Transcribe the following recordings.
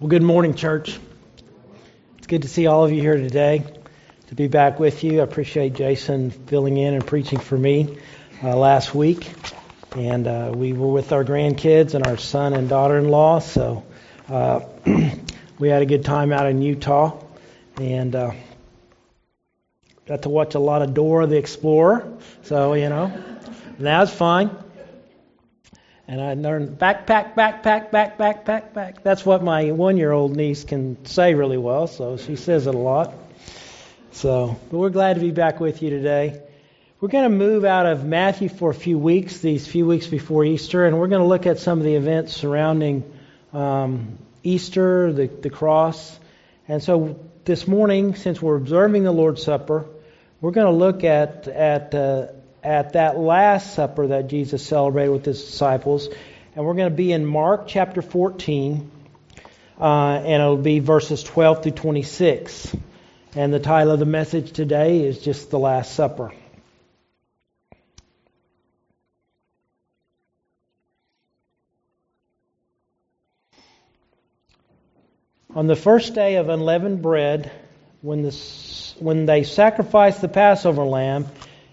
Well, good morning, church. It's good to see all of you here today, to be back with you. I appreciate Jason filling in and preaching for me uh, last week. And uh, we were with our grandkids and our son and daughter in law, so uh, we had a good time out in Utah. And uh, got to watch a lot of Dora the Explorer, so, you know, that was fine. And I learned backpack, backpack, backpack, backpack. Backpack. That's what my one-year-old niece can say really well, so she says it a lot. So, but we're glad to be back with you today. We're going to move out of Matthew for a few weeks, these few weeks before Easter, and we're going to look at some of the events surrounding um, Easter, the, the cross. And so this morning, since we're observing the Lord's Supper, we're going to look at at uh, at that Last Supper that Jesus celebrated with his disciples. And we're going to be in Mark chapter 14, uh, and it'll be verses 12 through 26. And the title of the message today is just The Last Supper. On the first day of unleavened bread, when, the, when they sacrificed the Passover lamb,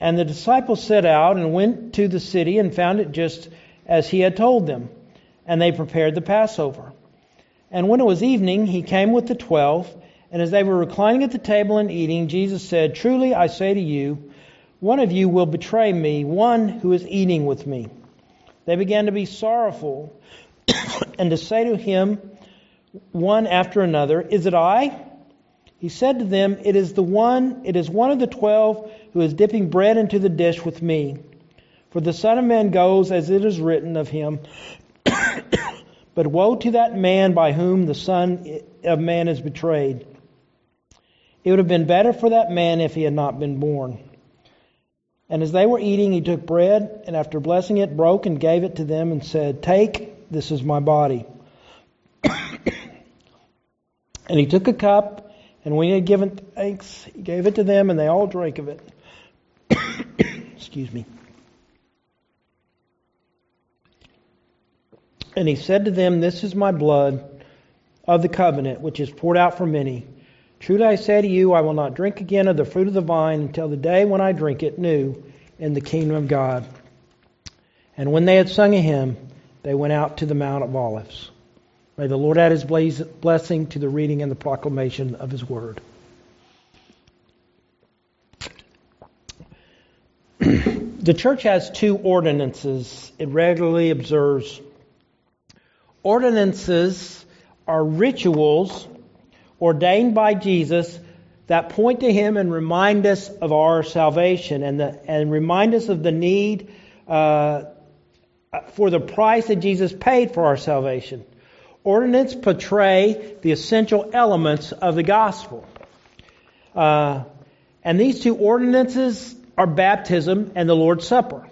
And the disciples set out and went to the city and found it just as he had told them. And they prepared the Passover. And when it was evening, he came with the twelve. And as they were reclining at the table and eating, Jesus said, Truly I say to you, one of you will betray me, one who is eating with me. They began to be sorrowful and to say to him, one after another, Is it I? He said to them, It is the one, it is one of the twelve who is dipping bread into the dish with me. For the Son of Man goes as it is written of him. but woe to that man by whom the Son of Man is betrayed. It would have been better for that man if he had not been born. And as they were eating, he took bread, and after blessing it, broke and gave it to them, and said, Take, this is my body. and he took a cup, and when he had given thanks, he gave it to them, and they all drank of it. Excuse me. And he said to them, This is my blood of the covenant, which is poured out for many. Truly I say to you, I will not drink again of the fruit of the vine until the day when I drink it new in the kingdom of God. And when they had sung a hymn, they went out to the Mount of Olives. May the Lord add his blessing to the reading and the proclamation of his word. the church has two ordinances it regularly observes. Ordinances are rituals ordained by Jesus that point to him and remind us of our salvation and, the, and remind us of the need uh, for the price that Jesus paid for our salvation. Ordinances portray the essential elements of the gospel. Uh, and these two ordinances are baptism and the Lord's Supper.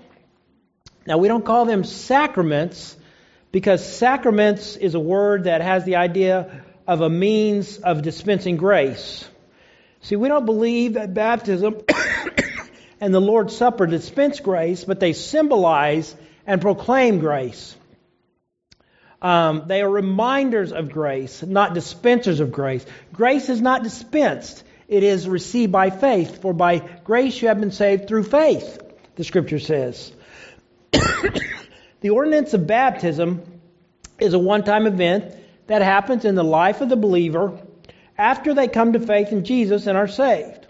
Now, we don't call them sacraments because sacraments is a word that has the idea of a means of dispensing grace. See, we don't believe that baptism and the Lord's Supper dispense grace, but they symbolize and proclaim grace. Um, they are reminders of grace, not dispensers of grace. Grace is not dispensed, it is received by faith. For by grace you have been saved through faith, the scripture says. the ordinance of baptism is a one time event that happens in the life of the believer after they come to faith in Jesus and are saved.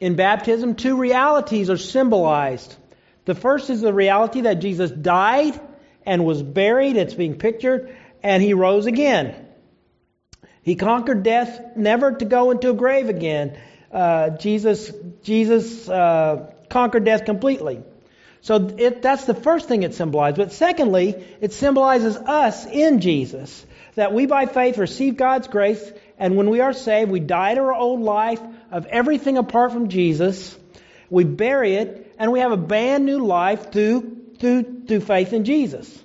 In baptism, two realities are symbolized. The first is the reality that Jesus died and was buried. It's being pictured. And he rose again. He conquered death, never to go into a grave again. Uh, Jesus, Jesus uh, conquered death completely. So it, that's the first thing it symbolizes. But secondly, it symbolizes us in Jesus. That we by faith receive God's grace And when we are saved, we die to our old life of everything apart from Jesus. We bury it, and we have a brand new life through, through, through faith in Jesus.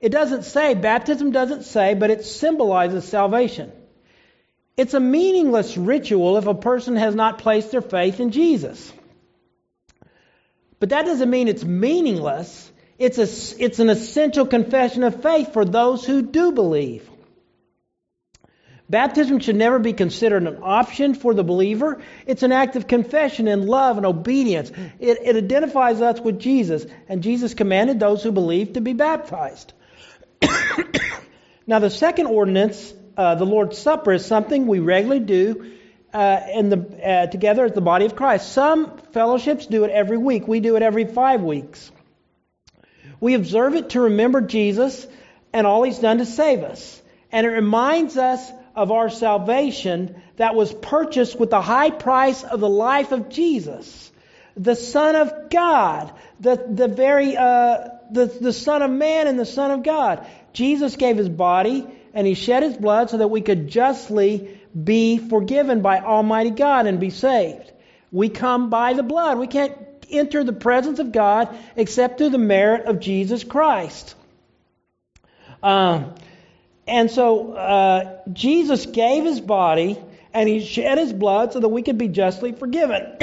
It doesn't say, baptism doesn't say, but it symbolizes salvation. It's a meaningless ritual if a person has not placed their faith in Jesus. But that doesn't mean it's meaningless. It's, a, it's an essential confession of faith for those who do believe. Baptism should never be considered an option for the believer. It's an act of confession and love and obedience. It, it identifies us with Jesus, and Jesus commanded those who believe to be baptized. now, the second ordinance, uh, the Lord's Supper, is something we regularly do uh, in the, uh, together as the body of Christ. Some fellowships do it every week. We do it every five weeks. We observe it to remember Jesus and all He's done to save us. And it reminds us of our salvation that was purchased with the high price of the life of Jesus, the Son of God, the, the very, uh, the, the Son of Man and the Son of God. Jesus gave His body and He shed His blood so that we could justly be forgiven by Almighty God and be saved. We come by the blood. We can't enter the presence of God except through the merit of Jesus Christ. Um, and so uh, Jesus gave his body and he shed his blood so that we could be justly forgiven.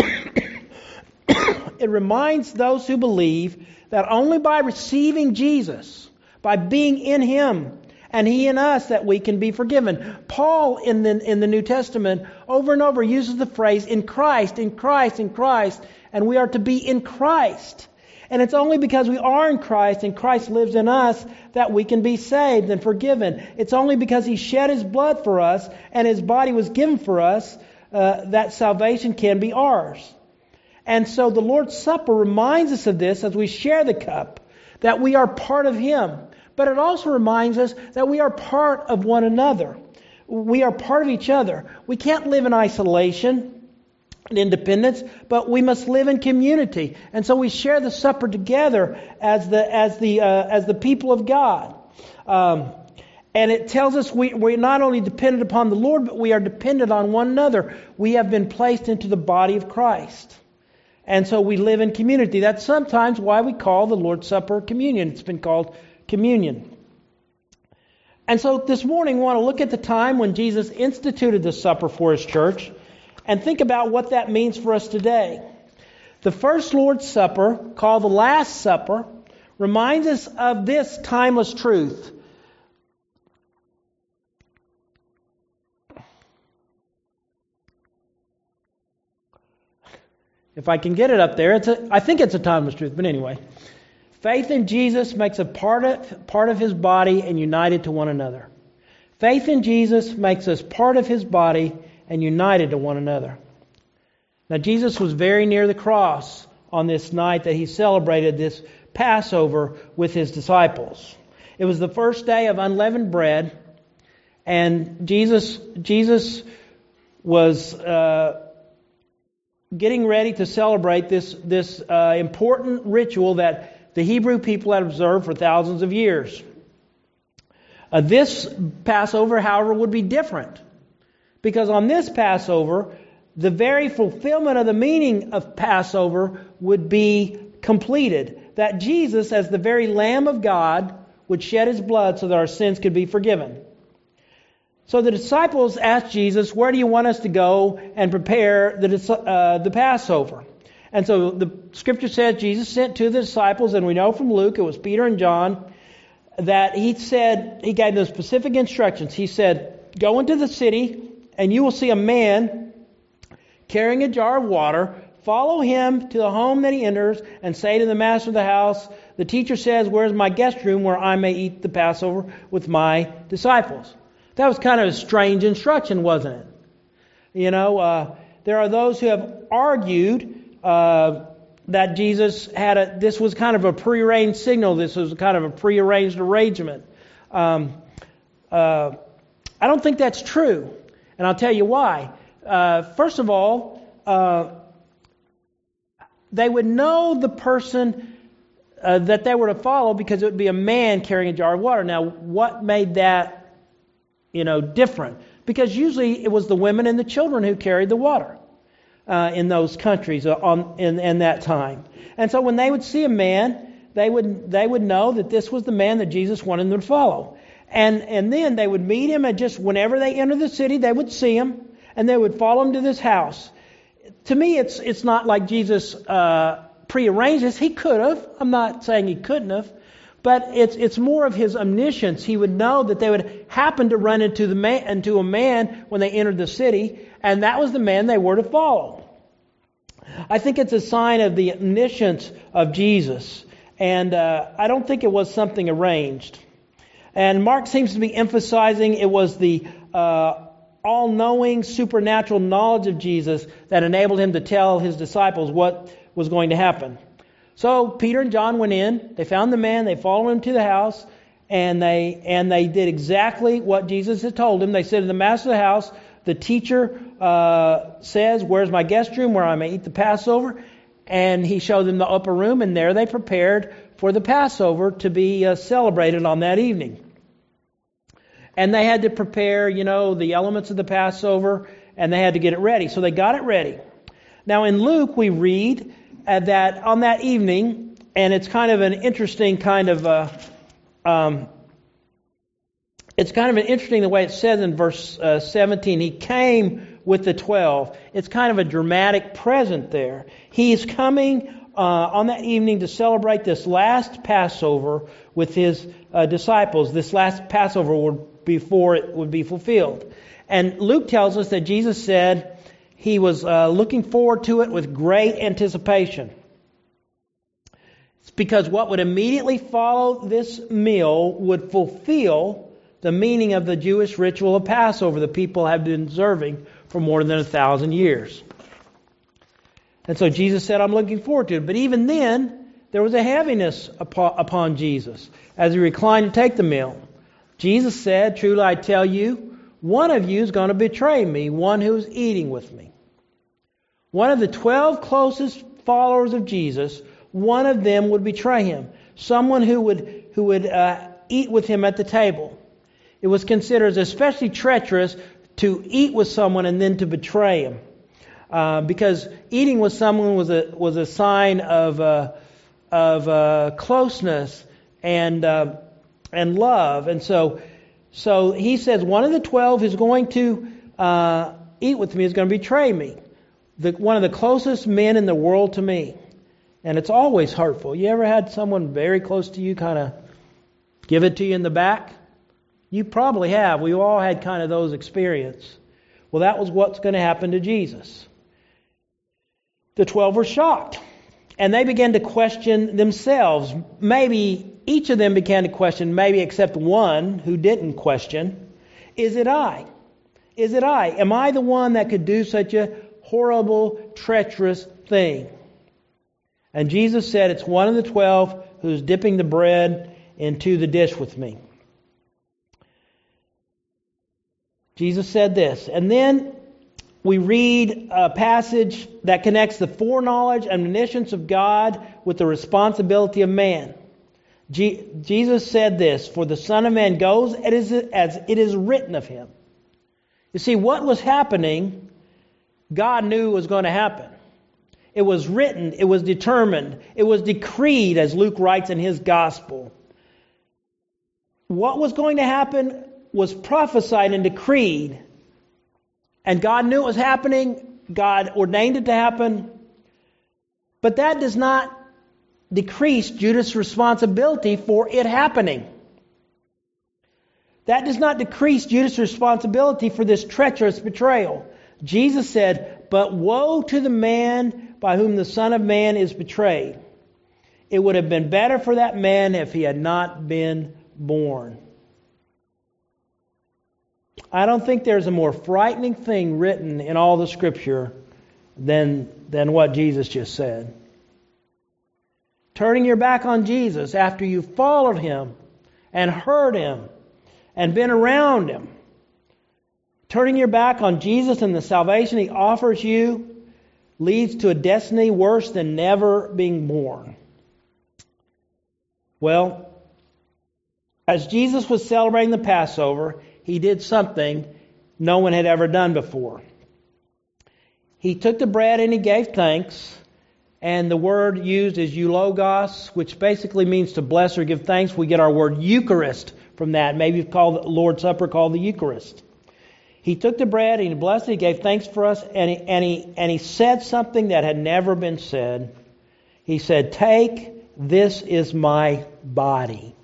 it reminds those who believe that only by receiving Jesus, by being in him, and he in us that we can be forgiven. Paul in the, in the New Testament over and over uses the phrase in Christ, in Christ, in Christ, and we are to be in Christ. And it's only because we are in Christ and Christ lives in us that we can be saved and forgiven. It's only because He shed His blood for us and His body was given for us uh, that salvation can be ours. And so the Lord's Supper reminds us of this as we share the cup, that we are part of Him. But it also reminds us that we are part of one another. We are part of each other. We can't live in isolation independence, but we must live in community. And so we share the supper together as the as the uh, as the people of God. Um, and it tells us we, we're not only dependent upon the Lord, but we are dependent on one another. We have been placed into the body of Christ. And so we live in community. That's sometimes why we call the Lord's Supper communion. It's been called communion. And so this morning, we want to look at the time when Jesus instituted the supper for his church and think about what that means for us today. The first Lord's Supper, called the Last Supper, reminds us of this timeless truth. If I can get it up there, it's a, I think it's a timeless truth, but anyway. Faith in Jesus makes a part of, part of his body and united to one another. Faith in Jesus makes us part of his body and united to one another. Now, Jesus was very near the cross on this night that he celebrated this Passover with his disciples. It was the first day of unleavened bread, and Jesus, Jesus was uh, getting ready to celebrate this, this uh, important ritual that the Hebrew people had observed for thousands of years. Uh, this Passover, however, would be different. Because on this Passover, the very fulfillment of the meaning of Passover would be completed. That Jesus, as the very Lamb of God, would shed his blood so that our sins could be forgiven. So the disciples asked Jesus, Where do you want us to go and prepare the, uh, the Passover? And so the scripture says Jesus sent two of the disciples, and we know from Luke, it was Peter and John, that he said, he gave them specific instructions. He said, Go into the city and you will see a man carrying a jar of water. Follow him to the home that he enters and say to the master of the house, The teacher says, Where's my guest room where I may eat the Passover with my disciples? That was kind of a strange instruction, wasn't it? You know, uh, there are those who have argued uh, that Jesus had a, this was kind of a prearranged signal, this was kind of a prearranged arrangement. Um, uh, I don't think that's true. And I'll tell you why. Uh, first of all, uh, they would know the person uh, that they were to follow because it would be a man carrying a jar of water. Now, what made that, you know, different? because usually it was the women and the children who carried the water uh, in those countries uh, on, in, in that time. And so when they would see a man, they would, they would know that this was the man that Jesus wanted them to follow. And, and then they would meet him, and just whenever they entered the city, they would see him, and they would follow him to this house. To me, it's, it's not like Jesus uh, prearranged this. He could have. I'm not saying he couldn't have. But it's, it's more of his omniscience. He would know that they would happen to run into, the man, into a man when they entered the city, and that was the man they were to follow. I think it's a sign of the omniscience of Jesus. And uh, I don't think it was something arranged. And Mark seems to be emphasizing it was the uh, all knowing supernatural knowledge of Jesus that enabled him to tell his disciples what was going to happen. So Peter and John went in, they found the man, they followed him to the house, and they and they did exactly what Jesus had told them. They said to the master of the house, the teacher uh, says, Where's my guest room where I may eat the Passover? And he showed them the upper room, and there they prepared for the Passover to be uh, celebrated on that evening. And they had to prepare, you know, the elements of the Passover, and they had to get it ready. So they got it ready. Now in Luke, we read uh, that on that evening, and it's kind of an interesting kind of, uh, um, it's kind of an interesting the way it says in verse uh, 17. He came with the twelve. It's kind of a dramatic present there. He's coming uh, on that evening to celebrate this last Passover with his uh, disciples. This last Passover would, before it would be fulfilled. And Luke tells us that Jesus said he was uh, looking forward to it with great anticipation. It's because what would immediately follow this meal would fulfill the meaning of the Jewish ritual of Passover the people have been observing for more than a thousand years. And so Jesus said, I'm looking forward to it. But even then, there was a heaviness upon Jesus as he reclined to take the meal. Jesus said, Truly I tell you, one of you is going to betray me, one who is eating with me. One of the twelve closest followers of Jesus, one of them would betray him. Someone who would, who would uh, eat with him at the table. It was considered especially treacherous to eat with someone and then to betray him. Uh, because eating with someone was a was a sign of uh, of uh, closeness and uh, and love, and so so he says one of the twelve is going to uh, eat with me is going to betray me, the, one of the closest men in the world to me, and it's always hurtful. You ever had someone very close to you kind of give it to you in the back? You probably have. We've all had kind of those experiences. Well, that was what's going to happen to Jesus. The twelve were shocked. And they began to question themselves. Maybe each of them began to question, maybe except one who didn't question Is it I? Is it I? Am I the one that could do such a horrible, treacherous thing? And Jesus said, It's one of the twelve who's dipping the bread into the dish with me. Jesus said this. And then we read a passage that connects the foreknowledge and omniscience of God with the responsibility of man. Jesus said this, For the Son of Man goes as it is written of him. You see, what was happening, God knew was going to happen. It was written, it was determined, it was decreed, as Luke writes in his gospel. What was going to happen was prophesied and decreed and God knew it was happening, God ordained it to happen. But that does not decrease Judas' responsibility for it happening. That does not decrease Judas' responsibility for this treacherous betrayal. Jesus said, But woe to the man by whom the Son of Man is betrayed. It would have been better for that man if he had not been born. I don't think there's a more frightening thing written in all the Scripture than, than what Jesus just said. Turning your back on Jesus after you've followed him and heard him and been around him. Turning your back on Jesus and the salvation he offers you leads to a destiny worse than never being born. Well, as Jesus was celebrating the Passover, he did something no one had ever done before. He took the bread and he gave thanks. And the word used is eulogos, which basically means to bless or give thanks. We get our word Eucharist from that. Maybe it's called Lord's Supper, called the Eucharist. He took the bread and he blessed it. He gave thanks for us, and he, and he and he said something that had never been said. He said, "Take, this is my body."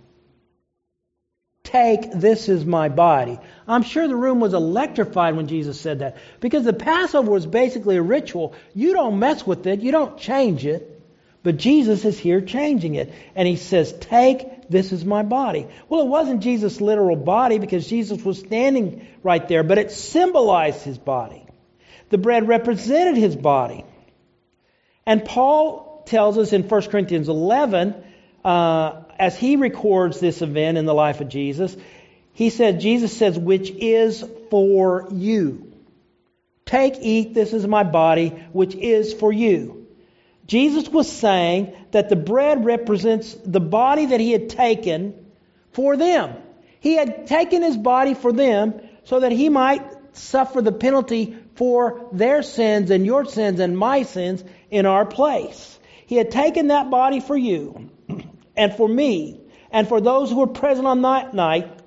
Take, this is my body. I'm sure the room was electrified when Jesus said that because the Passover was basically a ritual. You don't mess with it, you don't change it. But Jesus is here changing it. And he says, Take, this is my body. Well, it wasn't Jesus' literal body because Jesus was standing right there, but it symbolized his body. The bread represented his body. And Paul tells us in 1 Corinthians 11 uh, as he records this event in the life of Jesus, he said, Jesus says, which is for you. Take, eat, this is my body, which is for you. Jesus was saying that the bread represents the body that he had taken for them. He had taken his body for them so that he might suffer the penalty for their sins and your sins and my sins in our place. He had taken that body for you and for me and for those who were present on that night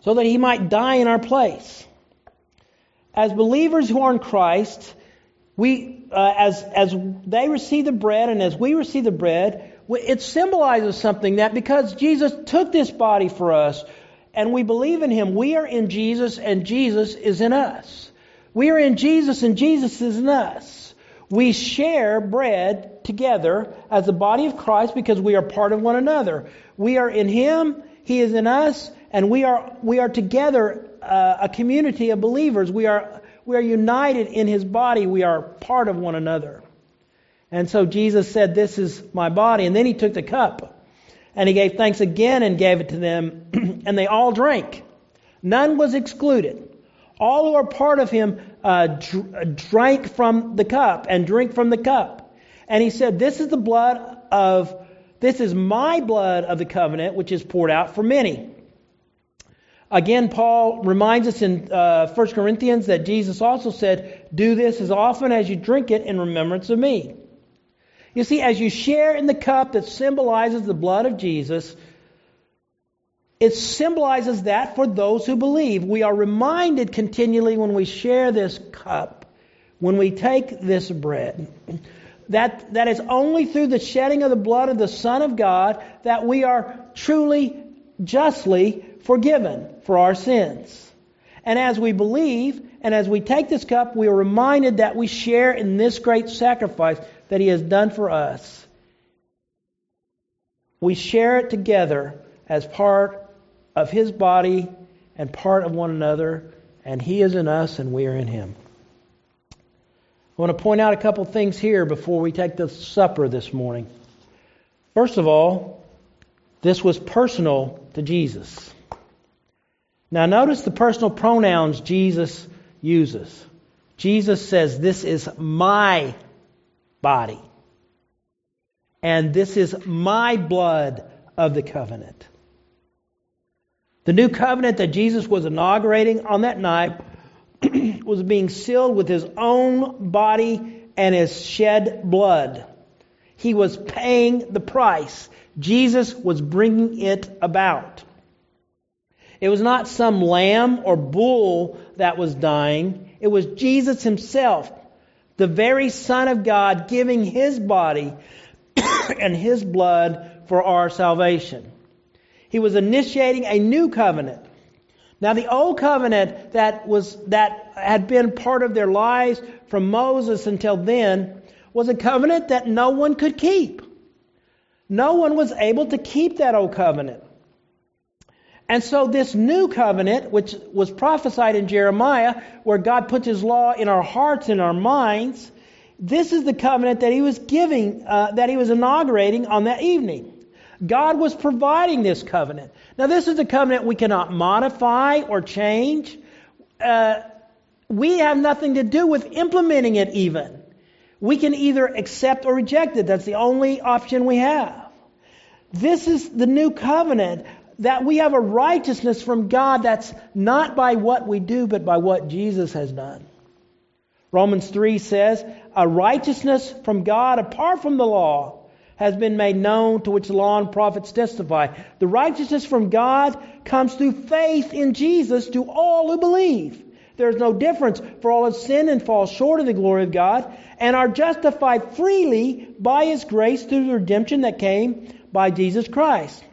so that he might die in our place. As believers who are in Christ, we, uh, as, as they receive the bread and as we receive the bread, it symbolizes something that because Jesus took this body for us and we believe in him, we are in Jesus and Jesus is in us. We are in Jesus and Jesus is in us. We share bread together as the body of Christ because we are part of one another. We are in Him, He is in us, and we are we are together uh, a community of believers. We are we are united in His body. We are part of one another. And so Jesus said, "This is my body," and then He took the cup, and He gave thanks again and gave it to them, and they all drank. None was excluded. All who are part of him uh, dr- drank from the cup and drink from the cup. And he said, This is the blood of, this is my blood of the covenant, which is poured out for many. Again, Paul reminds us in uh, 1 Corinthians that Jesus also said, Do this as often as you drink it in remembrance of me. You see, as you share in the cup that symbolizes the blood of Jesus, it symbolizes that for those who believe. We are reminded continually when we share this cup, when we take this bread, that, that it's only through the shedding of the blood of the Son of God that we are truly, justly forgiven for our sins. And as we believe and as we take this cup, we are reminded that we share in this great sacrifice that He has done for us. We share it together as part of his body and part of one another, and he is in us and we are in him. I want to point out a couple things here before we take the supper this morning. First of all, this was personal to Jesus. Now, notice the personal pronouns Jesus uses. Jesus says, This is my body, and this is my blood of the covenant. The new covenant that Jesus was inaugurating on that night was being sealed with his own body and his shed blood. He was paying the price. Jesus was bringing it about. It was not some lamb or bull that was dying. It was Jesus himself, the very Son of God, giving his body and his blood for our salvation. He was initiating a new covenant. Now, the old covenant that was that had been part of their lives from Moses until then was a covenant that no one could keep. No one was able to keep that old covenant. And so, this new covenant, which was prophesied in Jeremiah, where God puts His law in our hearts and our minds, this is the covenant that He was giving, uh, that He was inaugurating on that evening. God was providing this covenant. Now, this is a covenant we cannot modify or change. Uh, we have nothing to do with implementing it, even. We can either accept or reject it. That's the only option we have. This is the new covenant that we have a righteousness from God that's not by what we do, but by what Jesus has done. Romans 3 says, A righteousness from God apart from the law has been made known to which the law and prophets testify. The righteousness from God comes through faith in Jesus to all who believe. There is no difference, for all have sinned and fall short of the glory of God, and are justified freely by His grace through the redemption that came by Jesus Christ.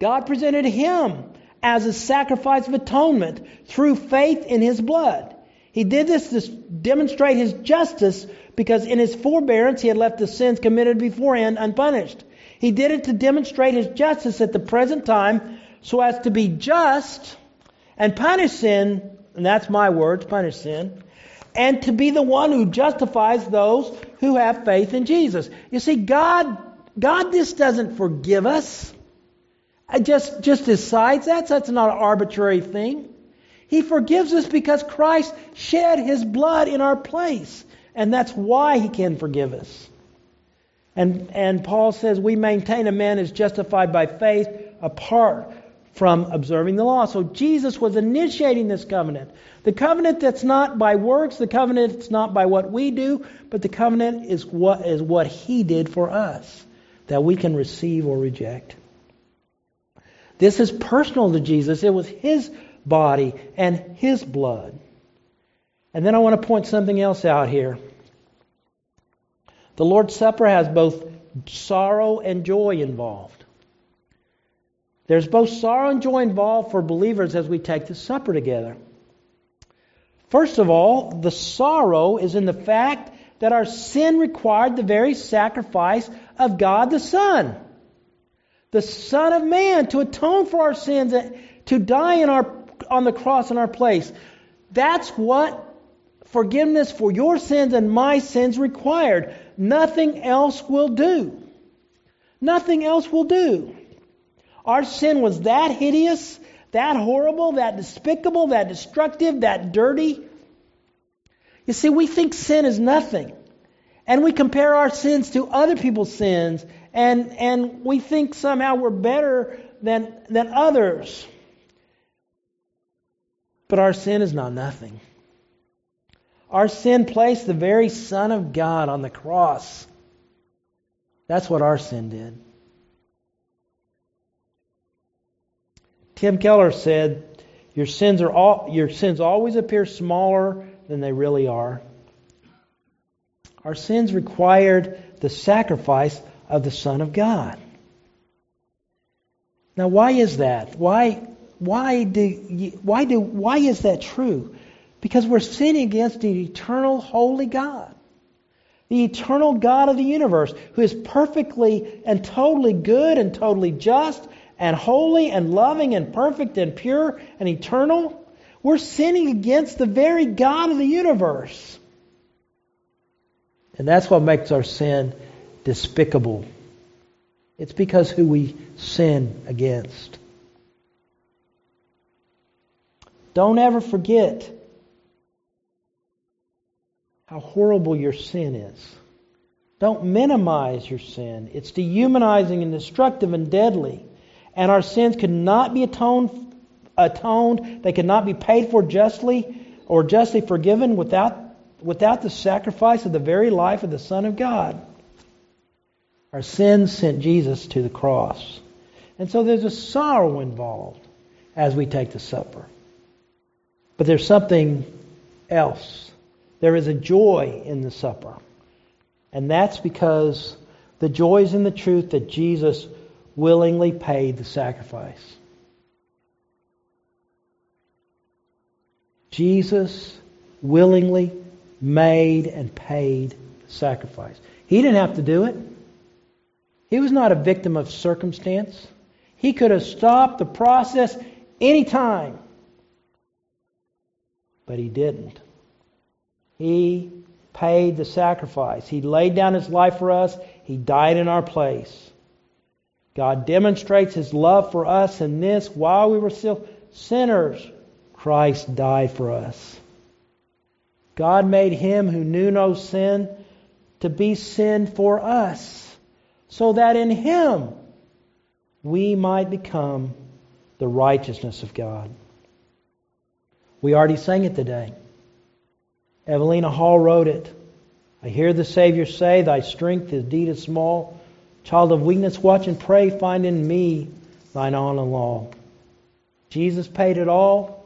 God presented Him as a sacrifice of atonement through faith in His blood. He did this to demonstrate His justice because in His forbearance He had left the sins committed beforehand unpunished. He did it to demonstrate His justice at the present time so as to be just and punish sin and that's my words, punish sin, and to be the one who justifies those who have faith in Jesus. You see, God, God just doesn't forgive us. Just, just decides that. That's not an arbitrary thing. He forgives us because Christ shed His blood in our place. And that's why He can forgive us. And, and Paul says we maintain a man is justified by faith apart from observing the law. So Jesus was initiating this covenant. The covenant that's not by works, the covenant that's not by what we do, but the covenant is what is what he did for us that we can receive or reject. This is personal to Jesus. It was his body and his blood. And then I want to point something else out here. The Lord's Supper has both sorrow and joy involved. There's both sorrow and joy involved for believers as we take the supper together. First of all, the sorrow is in the fact that our sin required the very sacrifice of God the Son. The Son of Man to atone for our sins, and to die in our, on the cross in our place. That's what forgiveness for your sins and my sins required. Nothing else will do. Nothing else will do. Our sin was that hideous, that horrible, that despicable, that destructive, that dirty. You see, we think sin is nothing. And we compare our sins to other people's sins, and, and we think somehow we're better than, than others. But our sin is not nothing. Our sin placed the very Son of God on the cross. That's what our sin did. Tim Keller said, "Your sins are all, your sins always appear smaller than they really are." Our sins required the sacrifice of the Son of God. Now, why is that? Why, why do, why do, why is that true? Because we're sinning against the eternal, holy God, the eternal God of the universe, who is perfectly and totally good and totally just and holy and loving and perfect and pure and eternal, we're sinning against the very God of the universe. And that's what makes our sin despicable. It's because who we sin against. Don't ever forget how horrible your sin is. Don't minimize your sin. It's dehumanizing and destructive and deadly and our sins could not be atoned, atoned. They could not be paid for justly or justly forgiven without, without the sacrifice of the very life of the Son of God. Our sins sent Jesus to the cross. And so there's a sorrow involved as we take the supper. But there's something else. There is a joy in the supper. And that's because the joy is in the truth that Jesus willingly paid the sacrifice. Jesus willingly made and paid the sacrifice. He didn't have to do it. He was not a victim of circumstance. He could have stopped the process any time. But he didn't. He paid the sacrifice. He laid down his life for us. He died in our place. God demonstrates his love for us in this while we were still sinners, Christ died for us. God made him who knew no sin to be sin for us, so that in him we might become the righteousness of God. We already sang it today. Elvina Hall wrote it. I hear the Savior say, Thy strength is deed is small. Child of weakness, watch and pray, find in me thine all in all. Jesus paid it all.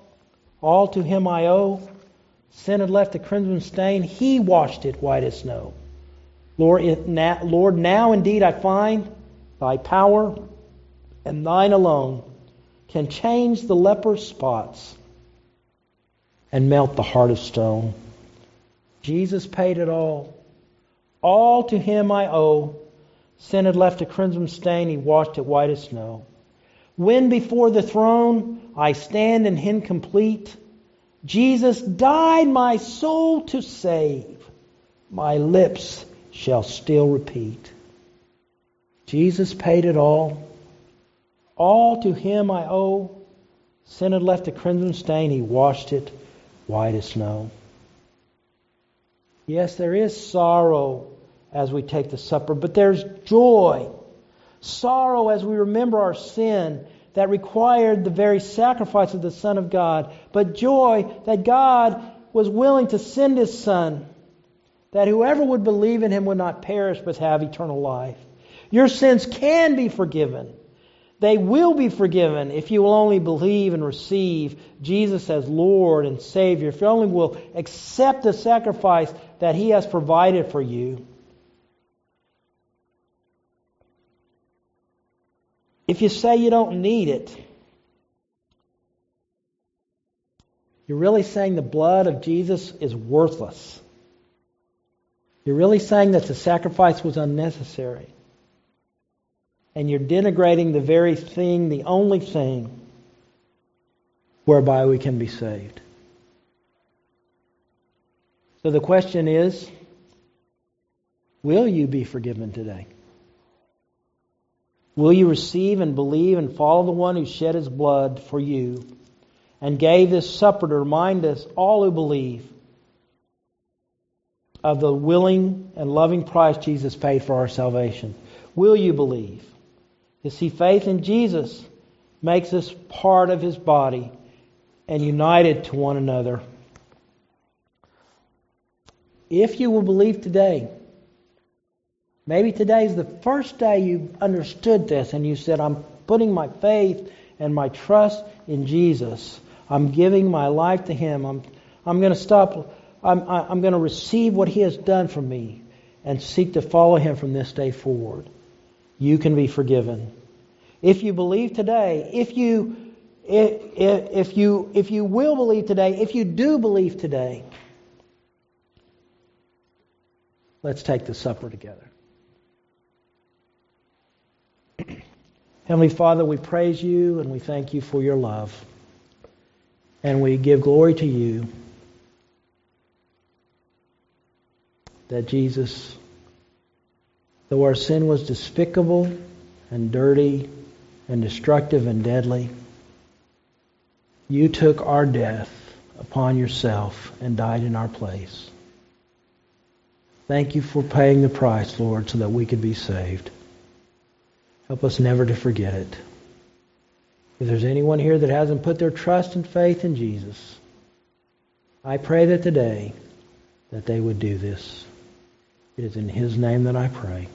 All to him I owe. Sin had left a crimson stain. He washed it white as snow. Lord, Lord, now indeed I find thy power and thine alone can change the leper's spots and melt the heart of stone. Jesus paid it all. All to him I owe. Sin had left a crimson stain, he washed it white as snow. When before the throne I stand in him complete, Jesus died my soul to save. My lips shall still repeat. Jesus paid it all. All to him I owe. Sin had left a crimson stain, he washed it white as snow. Yes, there is sorrow as we take the supper, but there's joy. Sorrow as we remember our sin that required the very sacrifice of the Son of God, but joy that God was willing to send His Son, that whoever would believe in Him would not perish but have eternal life. Your sins can be forgiven. They will be forgiven if you will only believe and receive Jesus as Lord and Savior, if you only will accept the sacrifice that He has provided for you. If you say you don't need it, you're really saying the blood of Jesus is worthless. You're really saying that the sacrifice was unnecessary and you're denigrating the very thing, the only thing whereby we can be saved. So the question is will you be forgiven today? Will you receive and believe and follow the one who shed his blood for you and gave this supper to remind us, all who believe, of the willing and loving price Jesus paid for our salvation? Will you believe? You see, faith in Jesus makes us part of his body and united to one another. If you will believe today, maybe today is the first day you understood this and you said, I'm putting my faith and my trust in Jesus. I'm giving my life to him. I'm, I'm going to stop. I'm, I'm going to receive what he has done for me and seek to follow him from this day forward you can be forgiven. If you believe today, if you if, if you if you will believe today, if you do believe today, let's take the supper together. Heavenly Father, we praise you and we thank you for your love. And we give glory to you that Jesus Though our sin was despicable and dirty and destructive and deadly, you took our death upon yourself and died in our place. Thank you for paying the price, Lord, so that we could be saved. Help us never to forget it. If there's anyone here that hasn't put their trust and faith in Jesus, I pray that today that they would do this. It is in his name that I pray.